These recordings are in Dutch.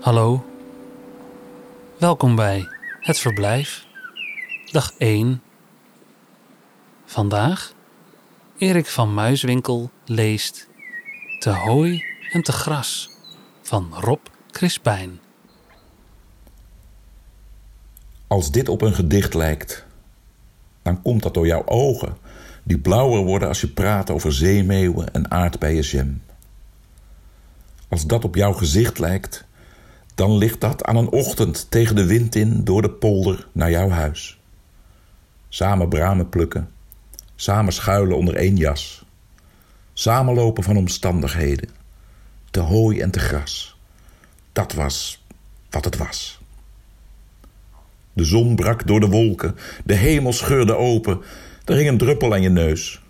Hallo. Welkom bij Het Verblijf. Dag 1. Vandaag Erik van Muiswinkel leest Te hooi en te gras van Rob Crispijn. Als dit op een gedicht lijkt, dan komt dat door jouw ogen, die blauwer worden als je praat over zeemeeuwen en aardbeienjam. Als dat op jouw gezicht lijkt, dan ligt dat aan een ochtend tegen de wind in door de polder naar jouw huis. Samen bramen plukken, samen schuilen onder één jas, samenlopen van omstandigheden, te hooi en te gras. Dat was wat het was. De zon brak door de wolken, de hemel scheurde open, er hing een druppel aan je neus.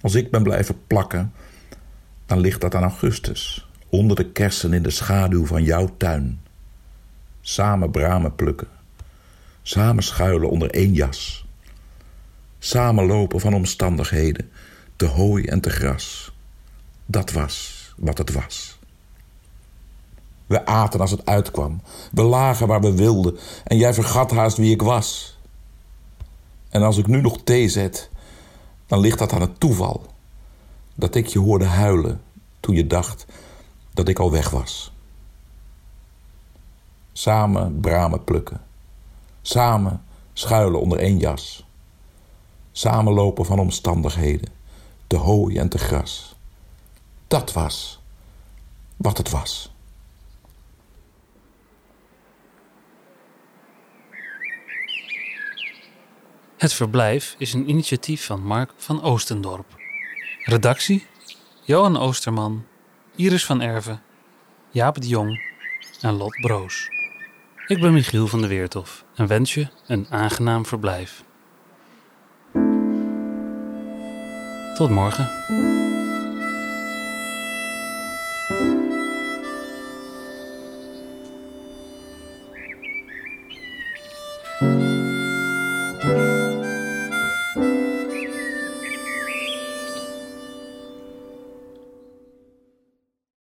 Als ik ben blijven plakken, dan ligt dat aan augustus, onder de kersen in de schaduw van jouw tuin. Samen bramen plukken, samen schuilen onder één jas, samen lopen van omstandigheden, te hooi en te gras. Dat was wat het was. We aten als het uitkwam. We lagen waar we wilden. En jij vergat haast wie ik was. En als ik nu nog thee zet, dan ligt dat aan het toeval. Dat ik je hoorde huilen toen je dacht dat ik al weg was. Samen bramen plukken. Samen schuilen onder één jas. Samen lopen van omstandigheden. Te hooi en te gras. Dat was wat het was. Het Verblijf is een initiatief van Mark van Oostendorp. Redactie: Johan Oosterman, Iris van Erven, Jaap de Jong en Lot Broos. Ik ben Michiel van der Weertof en wens je een aangenaam verblijf. Tot morgen.